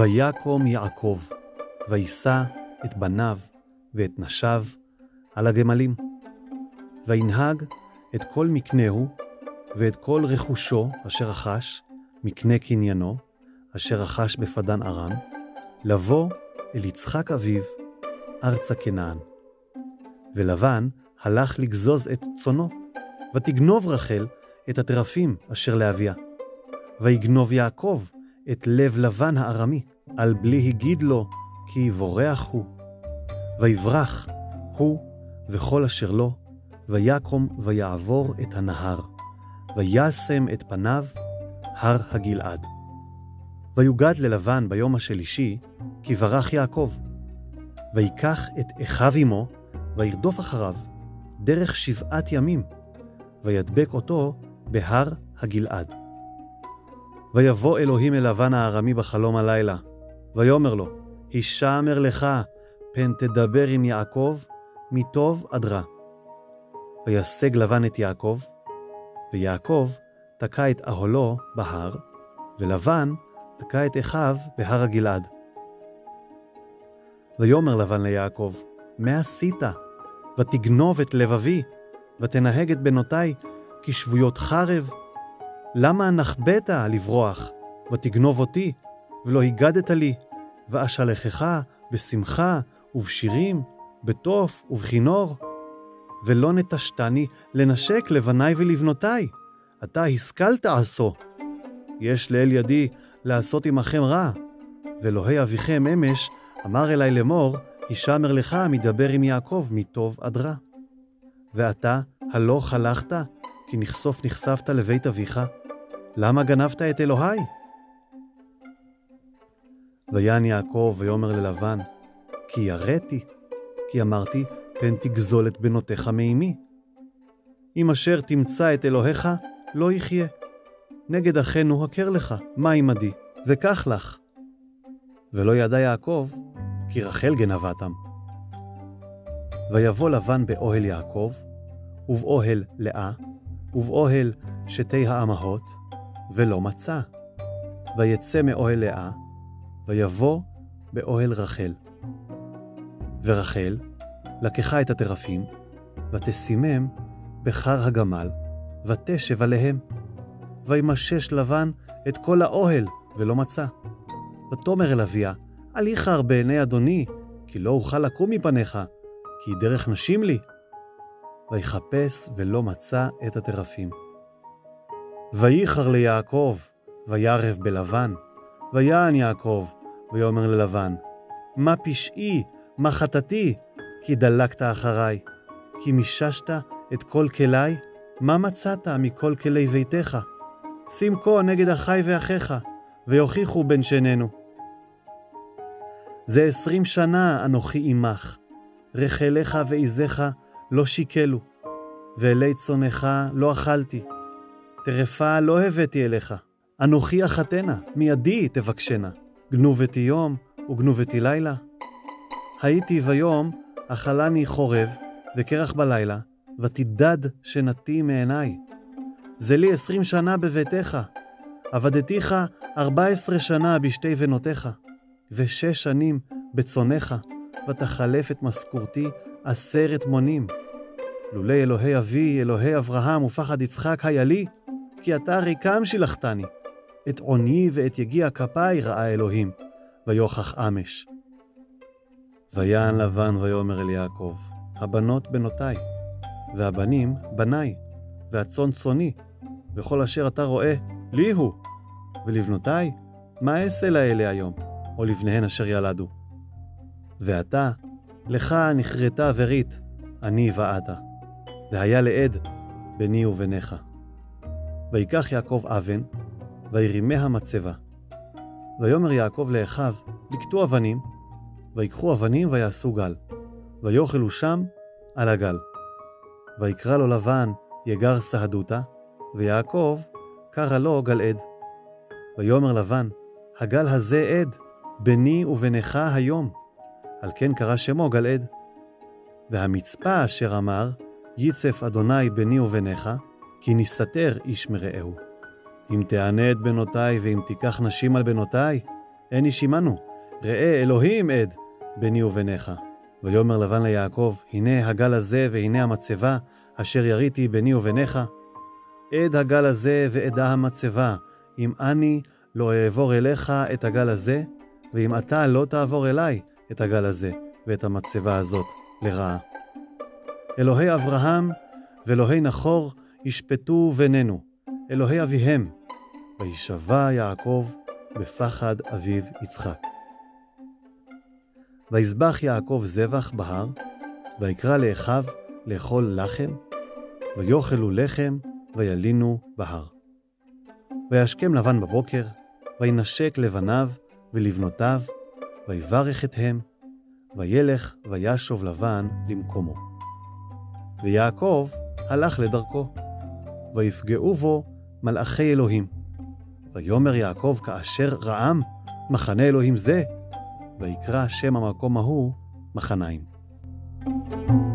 ויקום יעקב, וישא את בניו ואת נשיו על הגמלים. וינהג את כל מקנהו ואת כל רכושו אשר רכש, מקנה קניינו, אשר רכש בפדן ארם, לבוא אל יצחק אביו, ארצה כנען. ולבן הלך לגזוז את צונו, ותגנוב רחל את הטרפים אשר לאביה. ויגנוב יעקב את לב לבן הארמי, על בלי הגיד לו, כי בורח הוא. ויברח הוא וכל אשר לו, ויקום ויעבור את הנהר, וישם את פניו הר הגלעד. ויוגד ללבן ביום השלישי, כי ברח יעקב. ויקח את אחיו עמו, וירדוף אחריו, דרך שבעת ימים, וידבק אותו בהר הגלעד. ויבוא אלוהים אל לבן הארמי בחלום הלילה, ויאמר לו, הישמר לך, פן תדבר עם יעקב, מטוב עד רע. וישג לבן את יעקב, ויעקב תקע את אהלו בהר, ולבן תקע את אחיו בהר הגלעד. ויאמר לבן ליעקב, מה עשית? ותגנוב את לבבי, ותנהג את בנותי כשבויות חרב? למה נחבאת לברוח, ותגנוב אותי, ולא הגדת לי, ואשלחך בשמחה ובשירים, בתוף ובכינור? ולא נטשתני לנשק לבניי ולבנותיי, אתה השכלת עשו. יש לאל ידי לעשות עמכם רע, ואלוהי אביכם אמש אמר אלי לאמור, הישמר לך מדבר עם יעקב מטוב עד רע. ואתה, הלוך הלכת, כי נכסוף נחשפת לבית אביך, למה גנבת את אלוהי? ויען יעקב ויאמר ללבן, כי יראתי, כי אמרתי, פן תגזול את בנותיך מאמי. אם אשר תמצא את אלוהיך, לא יחיה. נגד אחינו הכר לך, מה עמדי, וקח לך. ולא ידע יעקב, כי רחל גנבתם. ויבוא לבן באוהל יעקב, ובאוהל לאה, ובאוהל שתי האמהות, ולא מצא. ויצא מאוהל לאה, ויבוא באוהל רחל. ורחל לקחה את הטרפים, ותשימם בחר הגמל, ותשב עליהם. וימשש לבן את כל האוהל, ולא מצא. ותאמר אל אביה, אל איחר בעיני אדוני, כי לא אוכל לקום מפניך, כי דרך נשים לי. ויחפש ולא מצא את הטרפים. וייחר ליעקב, וירב בלבן, ויען יעקב, ויאמר ללבן, מה פשעי, מה חטאתי, כי דלקת אחריי, כי מיששת את כל כלי, מה מצאת מכל כלי ביתך? שים כה נגד אחי ואחיך, ויוכיחו בין שנינו. זה עשרים שנה אנוכי עמך, רחליך ועזיך לא שיקלו, ואלי צונך לא אכלתי. טרפה לא הבאתי אליך, אנוכי אחתנה, מידי תבקשנה, גנובתי יום וגנובתי לילה. הייתי ביום, אכלני חורב, וקרח בלילה, ותדד שנתי מעיניי. זה לי עשרים שנה בביתך, עבדתיך ארבע עשרה שנה בשתי בנותיך, ושש שנים בצונך, ותחלף את משכורתי עשרת מונים. לולא אלוהי אבי, אלוהי אברהם ופחד יצחק היה לי, כי אתה ריקם שילחתני. את עוני ואת יגיע כפיי ראה אלוהים, ויוכח אמש. ויען לבן ויאמר אל יעקב, הבנות בנותיי, והבנים בניי, והצאן צאני, וכל אשר אתה רואה, לי הוא. ולבנותיי, מה אעשה לאלה היום, או לבניהן אשר ילדו? ועתה, לך נכרתה ורית, אני ועדת, והיה לעד ביני וביניך. ויקח יעקב אבן, וירימה המצבה. ויאמר יעקב לאחיו, לקטו אבנים, ויקחו אבנים ויעשו גל, ויאכלו שם על הגל. ויקרא לו לבן יגר סהדותה, ויעקב קרא לו גלעד. ויאמר לבן, הגל הזה עד, ביני ובינך היום. על כן קרא שמו גלעד. והמצפה אשר אמר, ייצף אדוני ביני וביניך, כי נסתר איש מרעהו. אם תענה את בנותי, ואם תיקח נשים על בנותי, אין איש עמנו, ראה אלוהים עד ביני וביניך. ויאמר לבן ליעקב, הנה הגל הזה והנה המצבה, אשר יריתי ביני וביניך. עד הגל הזה ועדה המצבה, אם אני לא אעבור אליך את הגל הזה, ואם אתה לא תעבור אליי את הגל הזה ואת המצבה הזאת לרעה. אלוהי אברהם ואלוהי נחור ישפטו בינינו, אלוהי אביהם, וישבע יעקב בפחד אביו יצחק. ויזבח יעקב זבח בהר, ויקרא לאחיו לאכול לחם, ויאכלו לחם, וילינו בהר. וישכם לבן בבוקר, וינשק לבניו ולבנותיו, ויברך אתהם, וילך וישוב לבן למקומו. ויעקב הלך לדרכו, ויפגעו בו מלאכי אלוהים. ויאמר יעקב כאשר רעם מחנה אלוהים זה, ויקרא שם המקום ההוא מחניים. thank you